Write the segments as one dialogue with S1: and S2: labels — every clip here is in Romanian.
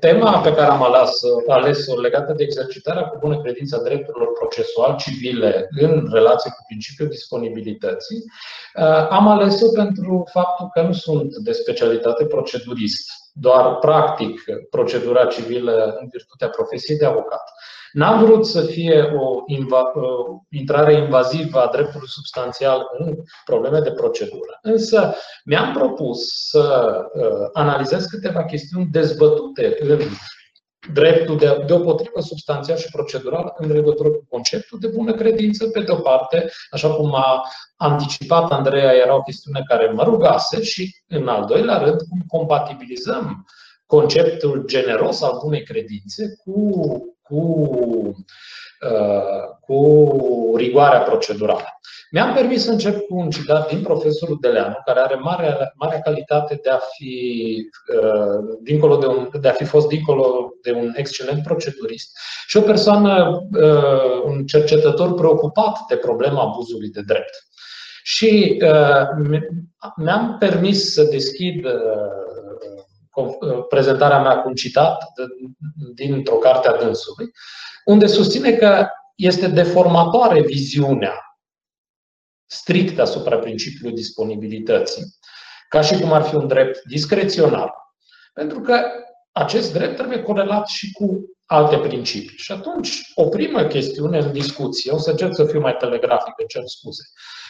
S1: tema pe care am ales-o, ales-o legată de exercitarea cu bună credință a drepturilor procesual civile în relație cu principiul disponibilității, uh, am ales-o pentru faptul că nu sunt de specialitate procedurist, doar practic procedura civilă în virtutea profesiei de avocat. N-am vrut să fie o inva- intrare invazivă a dreptului substanțial în probleme de procedură, însă mi-am propus să uh, analizez câteva chestiuni dezbătute în dreptul de, deopotrivă substanțial și procedural în legătură cu conceptul de bună credință, pe de o parte, așa cum a anticipat Andreea, era o chestiune care mă rugase și, în al doilea rând, cum compatibilizăm conceptul generos al bunei credințe cu cu, uh, cu rigoarea procedurală. Mi-am permis să încep cu un citat din profesorul Deleanu, care are mare, mare calitate de a, fi, uh, dincolo de, un, de a fi fost dincolo de un excelent procedurist și o persoană, uh, un cercetător preocupat de problema abuzului de drept. Și mi-am permis să deschid prezentarea mea cu un citat dintr-o carte a dânsului, unde susține că este deformatoare viziunea strictă asupra principiului disponibilității, ca și cum ar fi un drept discreționar, pentru că acest drept trebuie corelat și cu alte principii. Și atunci, o primă chestiune în discuție, o să încerc să fiu mai telegrafic, cer scuze,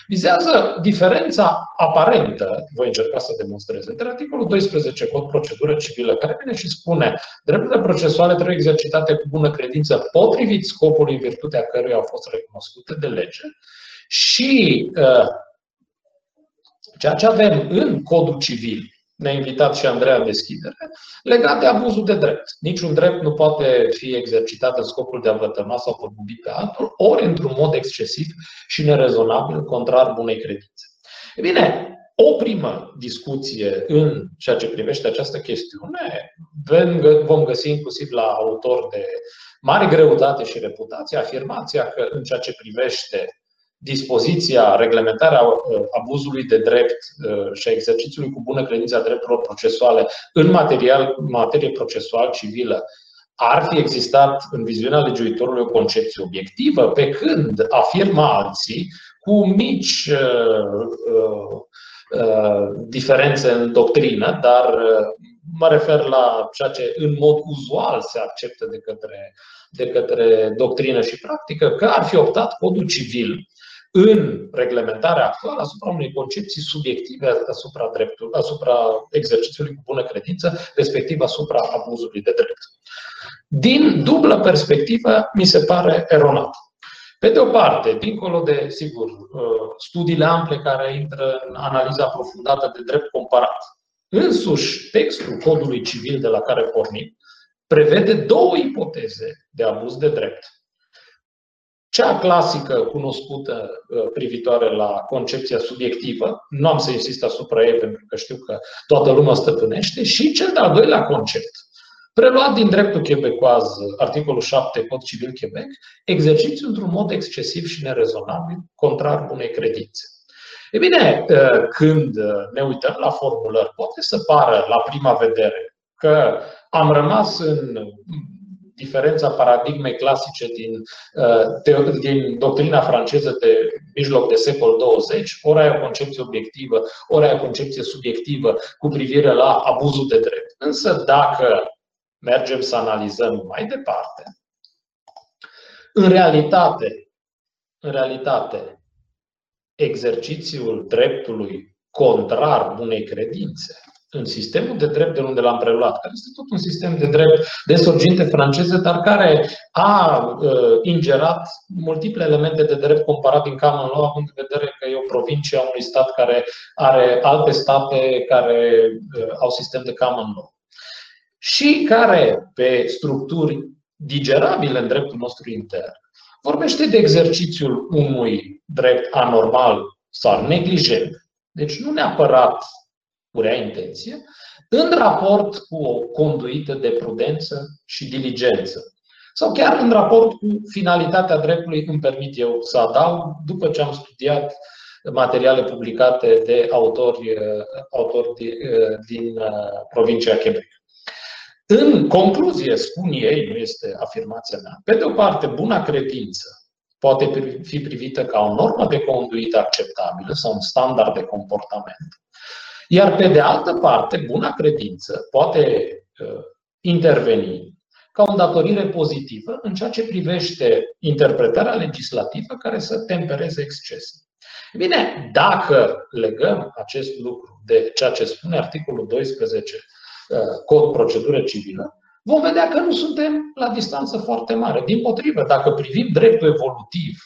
S1: vizează diferența aparentă, voi încerca să demonstrez, între articolul 12 Cod Procedură Civilă, care vine și spune drepturile procesuale trebuie exercitate cu bună credință potrivit scopului în virtutea căruia au fost recunoscute de lege și uh, ceea ce avem în Codul Civil, ne-a invitat și Andreea în deschidere, legat de abuzul de drept. Niciun drept nu poate fi exercitat în scopul de a vătăma sau păgubi pe altul, ori într-un mod excesiv și nerezonabil, contrar bunei credințe. E bine, o primă discuție în ceea ce privește această chestiune vom găsi inclusiv la autor de mare greutate și reputație afirmația că în ceea ce privește dispoziția, reglementarea uh, abuzului de drept uh, și a exercițiului cu bună credință a drepturilor procesuale în material, materie procesual civilă ar fi existat în viziunea legiuitorului o concepție obiectivă, pe când afirma alții cu mici uh, uh, uh, diferențe în doctrină, dar uh, mă refer la ceea ce în mod uzual se acceptă de către, de către doctrină și practică, că ar fi optat codul civil în reglementarea actuală asupra unei concepții subiective asupra dreptului, asupra exercițiului cu bună credință, respectiv asupra abuzului de drept. Din dublă perspectivă, mi se pare eronat. Pe de o parte, dincolo de, sigur, uh, studiile ample care intră în analiza aprofundată de drept comparat, însuși textul codului civil de la care pornim prevede două ipoteze de abuz de drept cea clasică cunoscută uh, privitoare la concepția subiectivă, nu am să insist asupra ei pentru că știu că toată lumea stăpânește, și cel de-al doilea concept, preluat din dreptul quebecoaz, articolul 7, Cod Civil Quebec, exercițiu într-un mod excesiv și nerezonabil, contrar bunei credințe. E bine, uh, când ne uităm la formulări, poate să pară la prima vedere că am rămas în diferența paradigmei clasice din, uh, din doctrina franceză de mijloc de secol 20, ori ai o concepție obiectivă, ori ai o concepție subiectivă cu privire la abuzul de drept. Însă dacă mergem să analizăm mai departe, în realitate, în realitate, exercițiul dreptului contrar bunei credințe în sistemul de drept de unde l-am preluat, care este tot un sistem de drept de sorginte franceză, dar care a uh, ingerat multiple elemente de drept comparat din common law, având în vedere că e o provincie a unui stat care are alte state care uh, au sistem de common law. Și care, pe structuri digerabile în dreptul nostru intern, vorbește de exercițiul unui drept anormal sau neglijent. Deci nu neapărat cu rea intenție, în raport cu o conduită de prudență și diligență. Sau chiar în raport cu finalitatea dreptului, îmi permit eu să adaug, după ce am studiat materiale publicate de autori, autori din uh, provincia Quebec. În concluzie, spun ei, nu este afirmația mea, pe de o parte, buna credință poate fi privită ca o normă de conduită acceptabilă sau un standard de comportament. Iar pe de altă parte, buna credință poate uh, interveni ca o îndatorire pozitivă în ceea ce privește interpretarea legislativă care să tempereze excesul. Bine, dacă legăm acest lucru de ceea ce spune articolul 12 uh, Cod Procedură Civilă, vom vedea că nu suntem la distanță foarte mare. Din potrivă, dacă privim dreptul evolutiv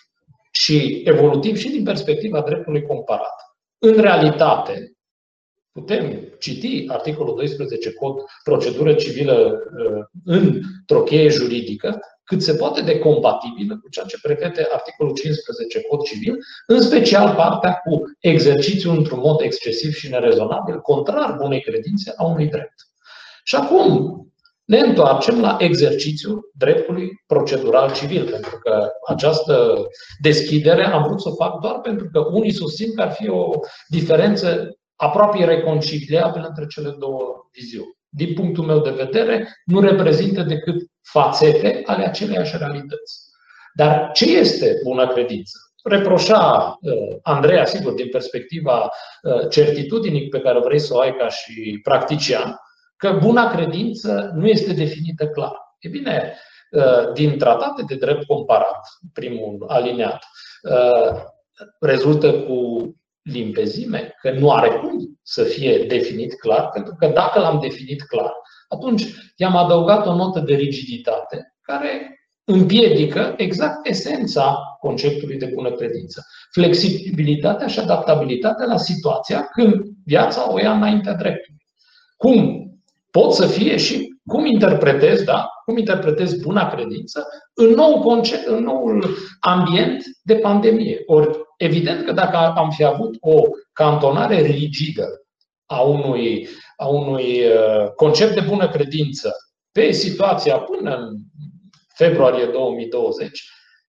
S1: și evolutiv și din perspectiva dreptului comparat, în realitate, putem citi articolul 12 Cod Procedură Civilă uh, într-o cheie juridică, cât se poate de compatibilă cu ceea ce prevede articolul 15 Cod Civil, în special partea cu exercițiu într-un mod excesiv și nerezonabil, contrar bunei credințe a unui drept. Și acum ne întoarcem la exercițiul dreptului procedural civil, pentru că această deschidere am vrut să o fac doar pentru că unii susțin că ar fi o diferență aproape irreconciliabilă între cele două viziuni. Din punctul meu de vedere, nu reprezintă decât fațete ale aceleiași realități. Dar ce este bună credință? Reproșa uh, Andreea, sigur, din perspectiva uh, certitudinii pe care vrei să o ai ca și practician, că buna credință nu este definită clar. E bine, uh, din tratate de drept comparat, primul alineat, rezultă cu limpezime că nu are cum să fie definit clar, pentru că dacă l-am definit clar, atunci i-am adăugat o notă de rigiditate care împiedică exact esența conceptului de bună credință. Flexibilitatea și adaptabilitatea la situația când viața o ia înaintea dreptului. Cum pot să fie și cum interpretez, da? Cum interpretez buna credință în nou concept, în noul ambient de pandemie. Ori evident că dacă am fi avut o cantonare rigidă a unui, a unui uh, concept de bună credință pe situația până în februarie 2020,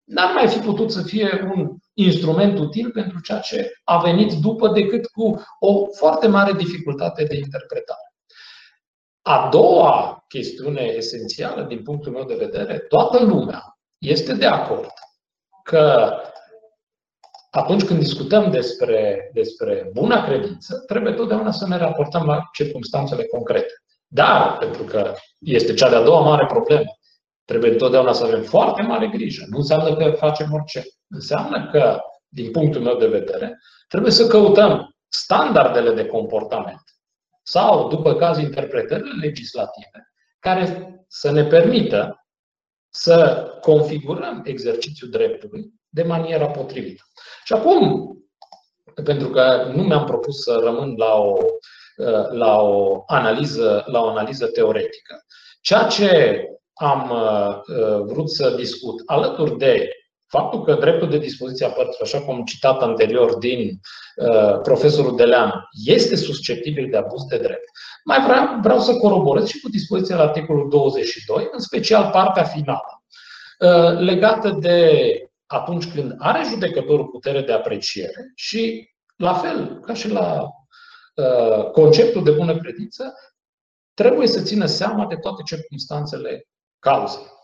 S1: n-ar mai fi putut să fie un instrument util pentru ceea ce a venit după decât cu o foarte mare dificultate de interpretare. A doua chestiune esențială, din punctul meu de vedere, toată lumea este de acord că atunci când discutăm despre, despre buna credință, trebuie totdeauna să ne raportăm la circumstanțele concrete. Dar, pentru că este cea de-a doua mare problemă, trebuie întotdeauna să avem foarte mare grijă. Nu înseamnă că facem orice. Înseamnă că, din punctul meu de vedere, trebuie să căutăm standardele de comportament sau, după caz, interpretările legislative care să ne permită să configurăm exercițiul dreptului de maniera potrivită. Și acum, pentru că nu mi-am propus să rămân la o, la o, analiză, la o analiză teoretică, ceea ce am uh, vrut să discut alături de Faptul că dreptul de dispoziție a părților, așa cum citat anterior din uh, profesorul Deleanu, este susceptibil de abuz de drept, mai vreau, vreau să coroborez și cu dispoziția la articolul 22, în special partea finală, uh, legată de atunci când are judecătorul putere de apreciere și, la fel ca și la uh, conceptul de bună credință, trebuie să țină seama de toate circunstanțele cauzei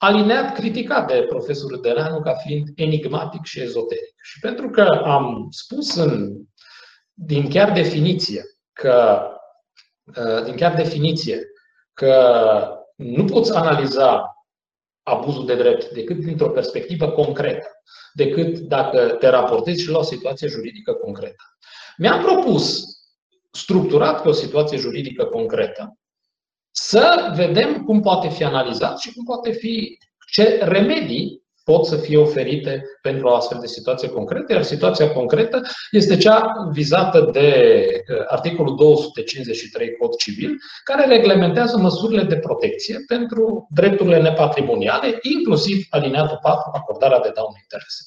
S1: alineat criticat de profesorul Delanu ca fiind enigmatic și ezoteric. Și pentru că am spus în, din chiar definiție că uh, din chiar definiție că nu poți analiza abuzul de drept decât dintr-o perspectivă concretă, decât dacă te raportezi și la o situație juridică concretă. Mi-am propus, structurat pe o situație juridică concretă, să vedem cum poate fi analizat și cum poate fi, ce remedii pot să fie oferite pentru o astfel de situație concretă, iar situația concretă este cea vizată de uh, articolul 253 Cod Civil, care reglementează măsurile de protecție pentru drepturile nepatrimoniale, inclusiv alineatul 4, acordarea de daune interese.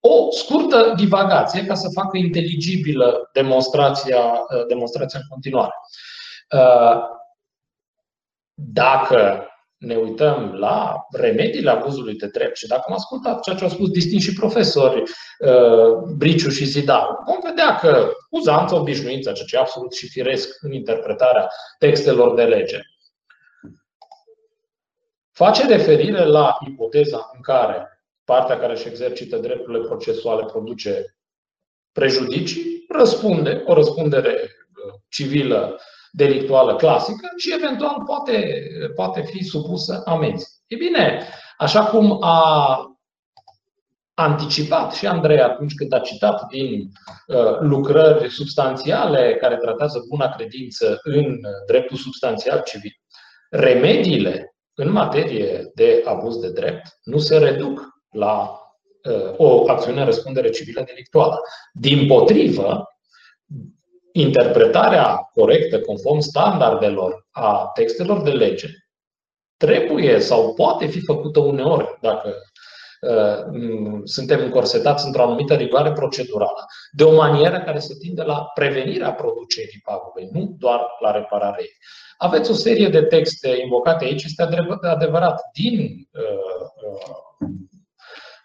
S1: O scurtă divagație ca să facă inteligibilă demonstrația, uh, demonstrația în continuare. Uh, dacă ne uităm la remediile abuzului de drept și dacă am ascultat ceea ce au spus distinși profesori uh, Briciu și Zidar, vom vedea că uzanța, obișnuința, ceea ce e absolut și firesc în interpretarea textelor de lege, face referire la ipoteza în care partea care își exercită drepturile procesuale produce prejudicii, răspunde o răspundere uh, civilă delictuală clasică și eventual poate, poate fi supusă amenzi. E bine, așa cum a anticipat și Andrei atunci când a citat din uh, lucrări substanțiale care tratează buna credință în dreptul substanțial civil, remediile în materie de abuz de drept nu se reduc la uh, o acțiune în răspundere civilă delictuală. Din potrivă, interpretarea corectă, conform standardelor a textelor de lege, trebuie sau poate fi făcută uneori, dacă uh, suntem încorsetați într-o anumită rigoare procedurală, de o manieră care să tinde la prevenirea producerii pagubei, nu doar la repararea ei. Aveți o serie de texte invocate aici, este adevărat, din uh, uh,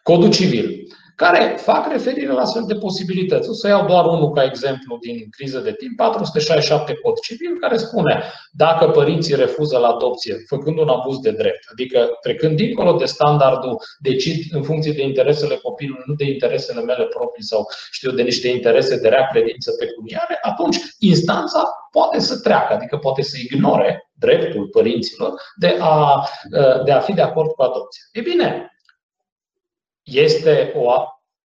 S1: Codul Civil, care fac referire la astfel de posibilități. O să iau doar unul ca exemplu din criză de timp, 467 cod civil, care spune dacă părinții refuză la adopție, făcând un abuz de drept, adică trecând dincolo de standardul decid în funcție de interesele copilului, nu de interesele mele proprii sau știu de niște interese de rea credință pecuniare, atunci instanța poate să treacă, adică poate să ignore dreptul părinților de a, de a fi de acord cu adopția. E bine, este o,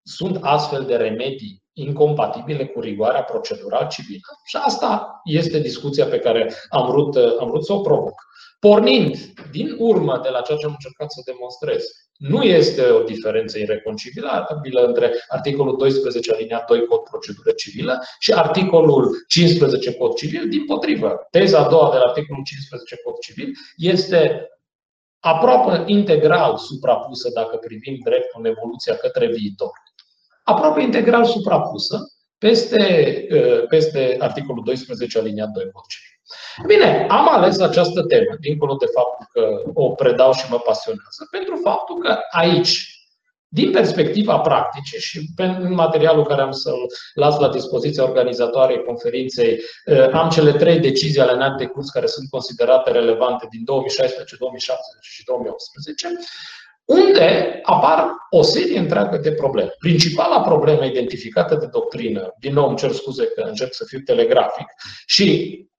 S1: sunt astfel de remedii incompatibile cu rigoarea procedural civilă. Și asta este discuția pe care am vrut, am vrut să o provoc. Pornind din urmă de la ceea ce am încercat să demonstrez, nu este o diferență ireconciliabilă între articolul 12 aliniat 2 cod procedură civilă și articolul 15 cod civil. Din potrivă, teza a doua de la articolul 15 cod civil este aproape integral suprapusă, dacă privim dreptul în evoluția către viitor, aproape integral suprapusă peste, uh, peste articolul 12 aliniat 2 civil. Bine, am ales această temă, dincolo de faptul că o predau și mă pasionează, pentru faptul că aici din perspectiva practice și în materialul care am să-l las la dispoziția organizatoarei conferinței, eh, am cele trei decizii ale NAT de curs care sunt considerate relevante din 2016, 2017 și 2018, unde apar o serie întreagă de probleme. Principala problemă identificată de doctrină, din nou îmi cer scuze că încep să fiu telegrafic, și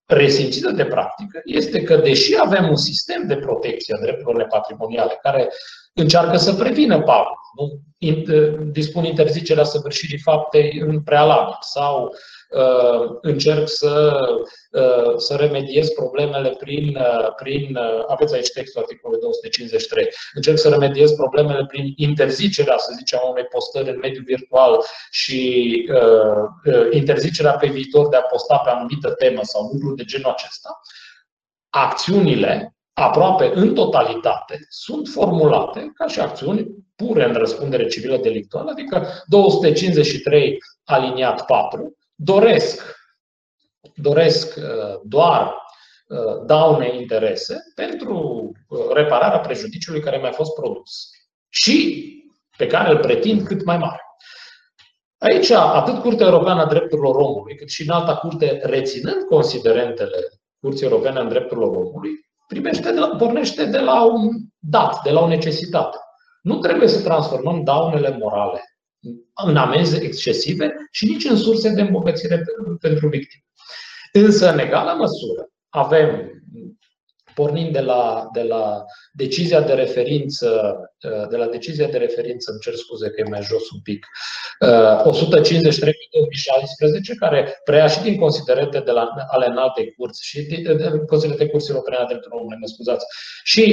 S1: resimțită de practică, este că deși avem un sistem de protecție a drepturilor nepatrimoniale care încearcă să prevină pagubă, nu? dispun interzicerea săvârșirii faptei în prealabil sau uh, încerc să, uh, să remediez problemele prin, uh, prin uh, aveți aici textul articolului 253, încerc să remediez problemele prin interzicerea, să zicem, unei postări în mediul virtual și uh, uh, interzicerea pe viitor de a posta pe anumită temă sau lucruri de genul acesta. Acțiunile aproape în totalitate, sunt formulate ca și acțiuni pure în răspundere civilă delictuală, adică 253 aliniat 4, doresc, doresc uh, doar uh, daune interese pentru uh, repararea prejudiciului care mi-a fost produs și pe care îl pretind cât mai mare. Aici, atât Curtea Europeană a Drepturilor Omului, cât și în alta curte, reținând considerentele Curții Europene a Drepturilor Omului, primește de la, pornește de la un dat, de la o necesitate. Nu trebuie să transformăm daunele morale în amenzi excesive și nici în surse de îmbogățire pentru victime. Însă, în egală măsură, avem pornind de la, de la decizia de referință, uh, de la decizia de referință, îmi cer scuze că e mai jos un pic, 153 uh, 2016, care preia și din considerente de la, ale înalte curți și din considerente curții europene a drepturilor omului, mă scuzați. Și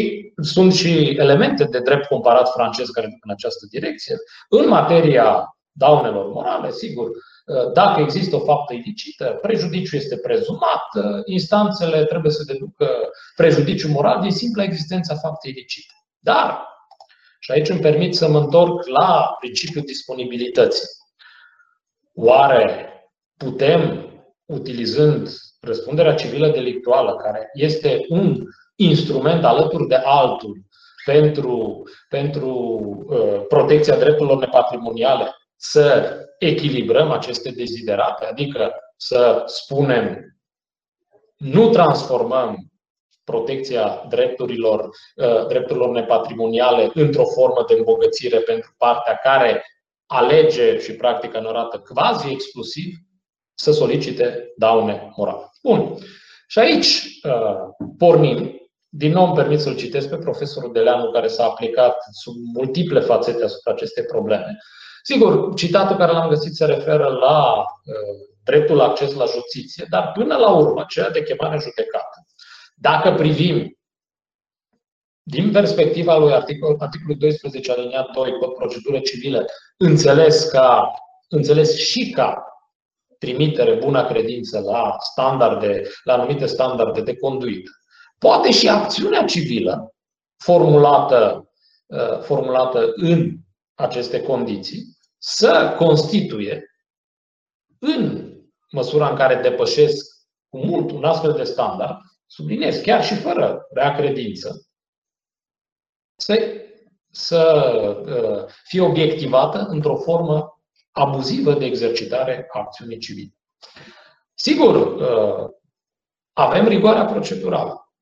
S1: sunt și elemente de drept comparat francez care duc în această direcție. În materia daunelor morale, sigur, Uh, dacă există o faptă ilicită, prejudiciul este prezumat, uh, instanțele trebuie să deducă prejudiciul moral din simpla existența faptei ilicite. Dar, și aici îmi permit să mă întorc la principiul disponibilității. Oare putem, utilizând răspunderea civilă delictuală, care este un instrument alături de altul pentru, pentru uh, protecția drepturilor nepatrimoniale, să echilibrăm aceste deziderate, adică să spunem nu transformăm protecția drepturilor, uh, drepturilor nepatrimoniale într-o formă de îmbogățire pentru partea care alege și practică în arată quasi exclusiv să solicite daune morale. Bun. Și aici uh, pornim. Din nou îmi permit să-l citesc pe profesorul Deleanu, care s-a aplicat sub multiple fațete asupra acestei probleme. Sigur, citatul care l-am găsit se referă la uh, dreptul la acces la justiție, dar până la urmă, ceea de chemare judecată. Dacă privim din perspectiva lui articol, articolul 12 aliniat 2 cod procedură civile, înțeles, ca, înțeles și ca trimitere bună credință la standarde, la anumite standarde de conduită. Poate și acțiunea civilă formulată, uh, formulată în aceste condiții să constituie, în măsura în care depășesc cu mult un astfel de standard, subliniez, chiar și fără rea credință, să, să uh, fie obiectivată într-o formă abuzivă de exercitare a acțiunii civile. Sigur, uh, avem rigoarea procedurală.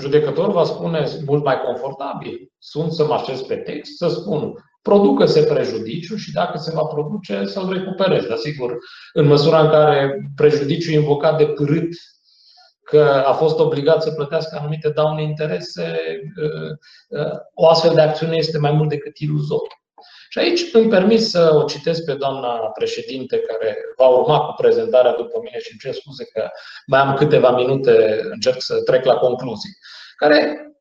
S1: Judecătorul va spune mult mai confortabil, sunt să mă așez pe text, să spun producă-se prejudiciu și dacă se va produce să-l recuperez. Dar sigur, în măsura în care prejudiciul invocat de pârât că a fost obligat să plătească anumite daune interese, uh, uh, o astfel de acțiune este mai mult decât iluzorie. Și aici îmi permis să o citesc pe doamna președinte care va urma cu prezentarea după mine și îmi cer scuze că mai am câteva minute, încerc să trec la concluzii, care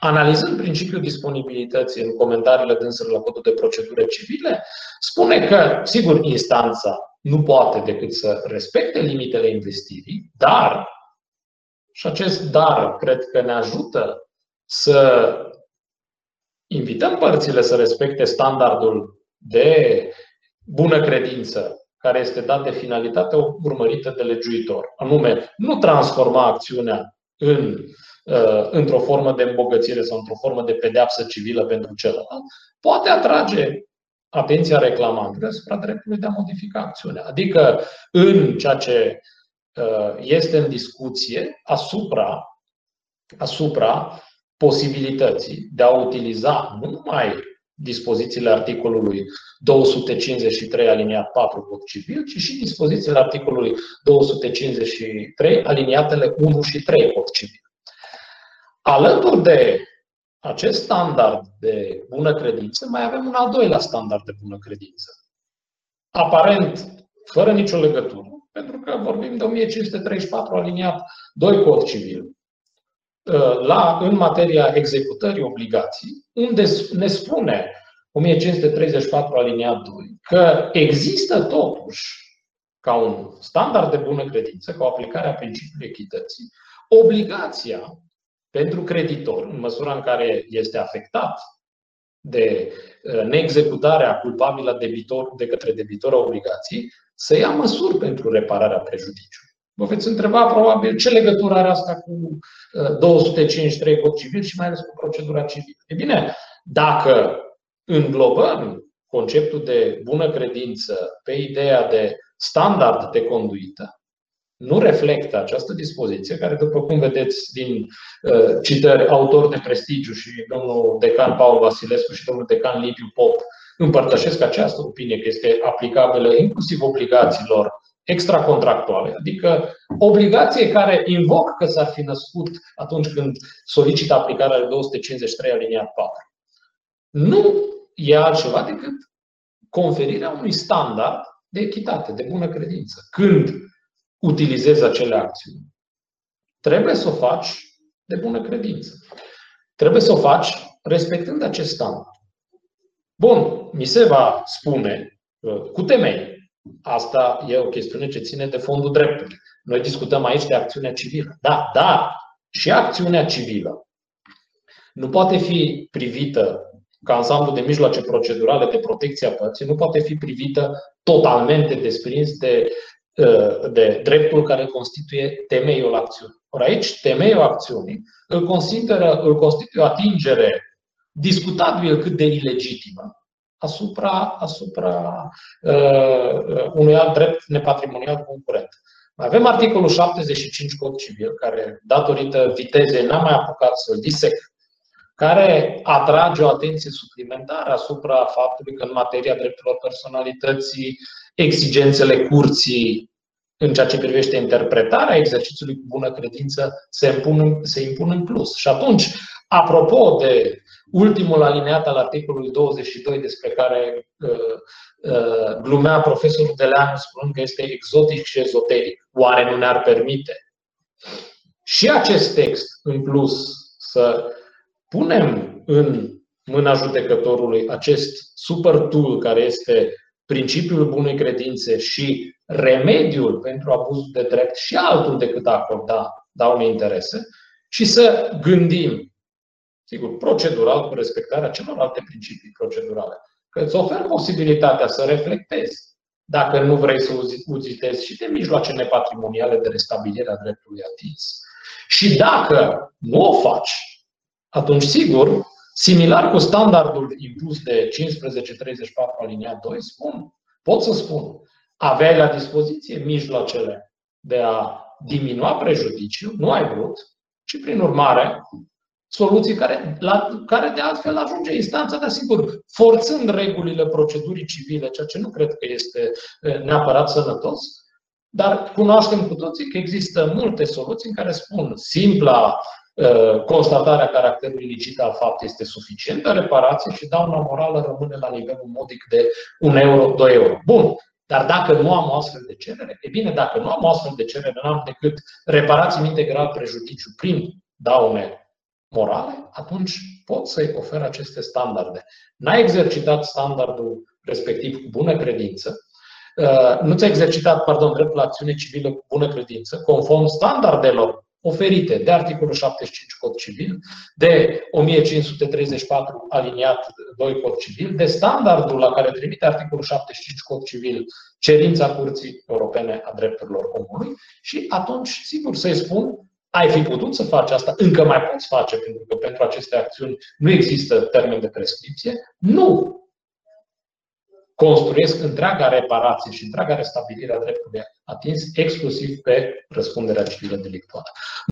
S1: analizând principiul disponibilității în comentariile dânsului la codul de procedură civile, spune că, sigur, instanța nu poate decât să respecte limitele investirii, dar, și acest dar cred că ne ajută să invităm părțile să respecte standardul de bună credință care este dat de finalitatea urmărită de legiuitor. Anume, nu transforma acțiunea în, uh, într-o formă de îmbogățire sau într-o formă de pedeapsă civilă pentru celălalt, poate atrage atenția reclamantului asupra dreptului de a modifica acțiunea. Adică în ceea ce uh, este în discuție asupra, asupra posibilității de a utiliza nu numai dispozițiile articolului 253 aliniat 4 cod civil, ci și dispozițiile articolului 253 aliniatele 1 și 3 cod civil. Alături de acest standard de bună credință, mai avem un al doilea standard de bună credință. Aparent, fără nicio legătură, pentru că vorbim de 1534 aliniat 2 cod civil, Uh, la, în materia executării obligații, unde ne spune 1534 aliniat 2 că există totuși, ca un standard de bună credință, ca o aplicare a principiului echității, obligația pentru creditor, în măsura în care este afectat de uh, neexecutarea culpabilă debitor, de către debitorul obligației, să ia măsuri pentru repararea prejudiciului. Vă veți întreba probabil ce legătură are asta cu 253 uh, cod civil și mai ales cu procedura civilă. E bine, dacă înglobăm conceptul de bună credință pe ideea de standard de conduită, nu reflectă această dispoziție, care, după cum vedeți din uh, citări autor de prestigiu și domnul decan Paul Vasilescu și domnul decan Liviu Pop împărtășesc această opinie că este aplicabilă inclusiv obligațiilor extracontractuale, adică obligație care invoc că s-ar fi născut atunci când solicită aplicarea de 253 aliniat 4. Nu e altceva decât conferirea unui standard de echitate, de bună credință. Când utilizezi acele acțiuni, trebuie să o faci de bună credință. Trebuie să o faci respectând acest standard. Bun, mi se va spune cu temei Asta e o chestiune ce ține de fondul dreptului. Noi discutăm aici de acțiunea civilă. Da, dar și acțiunea civilă nu poate fi privită ca ansamblu de mijloace procedurale de protecție a părții, nu poate fi privită totalmente desprins de, uh, de dreptul care constituie temeiul acțiunii. Ori aici, temeiul acțiunii îl consideră, îl constituie o atingere discutabil cât de ilegitimă asupra, asupra uh, unui alt drept nepatrimonial concurent. Mai avem articolul 75 Cod Civil, care, datorită vitezei, n-am mai apucat să-l disec, care atrage o atenție suplimentară asupra faptului că în materia drepturilor personalității, exigențele curții în ceea ce privește interpretarea exercițiului cu bună credință se impun, se impun în plus. Și atunci, apropo de ultimul alineat al articolului 22 despre care uh, uh, glumea profesorul Deleanu spunând că este exotic și ezoteric, oare nu ne-ar permite și acest text în plus să punem în mâna judecătorului acest super tool care este principiul bunei credințe și remediul pentru abuzul de drept și altul decât a acorda daune interese și să gândim, sigur, procedural cu respectarea celorlalte principii procedurale. Că îți ofer posibilitatea să reflectezi dacă nu vrei să uzitezi și de mijloace nepatrimoniale de restabilire a dreptului atins. Și dacă nu o faci, atunci, sigur, similar cu standardul impus de 1534 aliniat 2, spun, pot să spun, aveai la dispoziție mijloacele de a diminua prejudiciu, nu ai vrut, și prin urmare, soluții care, la care de altfel ajunge instanța, dar sigur, forțând regulile procedurii civile, ceea ce nu cred că este neapărat sănătos, dar cunoaștem cu toții că există multe soluții în care spun simpla Uh, constatarea caracterului ilicit al faptului este suficientă, reparație și dauna morală rămâne la nivelul modic de 1 euro, 2 euro. Bun, dar dacă nu am o astfel de cerere, e bine, dacă nu am o astfel de cerere, nu am decât reparații integral prejudiciu prin daune morale, atunci pot să-i ofer aceste standarde. N-ai exercitat standardul respectiv cu bună credință, uh, nu ți-ai exercitat, pardon, dreptul la acțiune civilă cu bună credință, conform standardelor oferite de articolul 75 Cod Civil, de 1534 aliniat 2 Cod Civil, de standardul la care trimite articolul 75 Cod Civil cerința Curții Europene a Drepturilor Omului și atunci, sigur, să-i spun, ai fi putut să faci asta, încă mai poți face, pentru că pentru aceste acțiuni nu există termen de prescripție. Nu! Construiesc întreaga reparație și întreaga restabilire a dreptului atins exclusiv pe răspunderea civilă delictuală.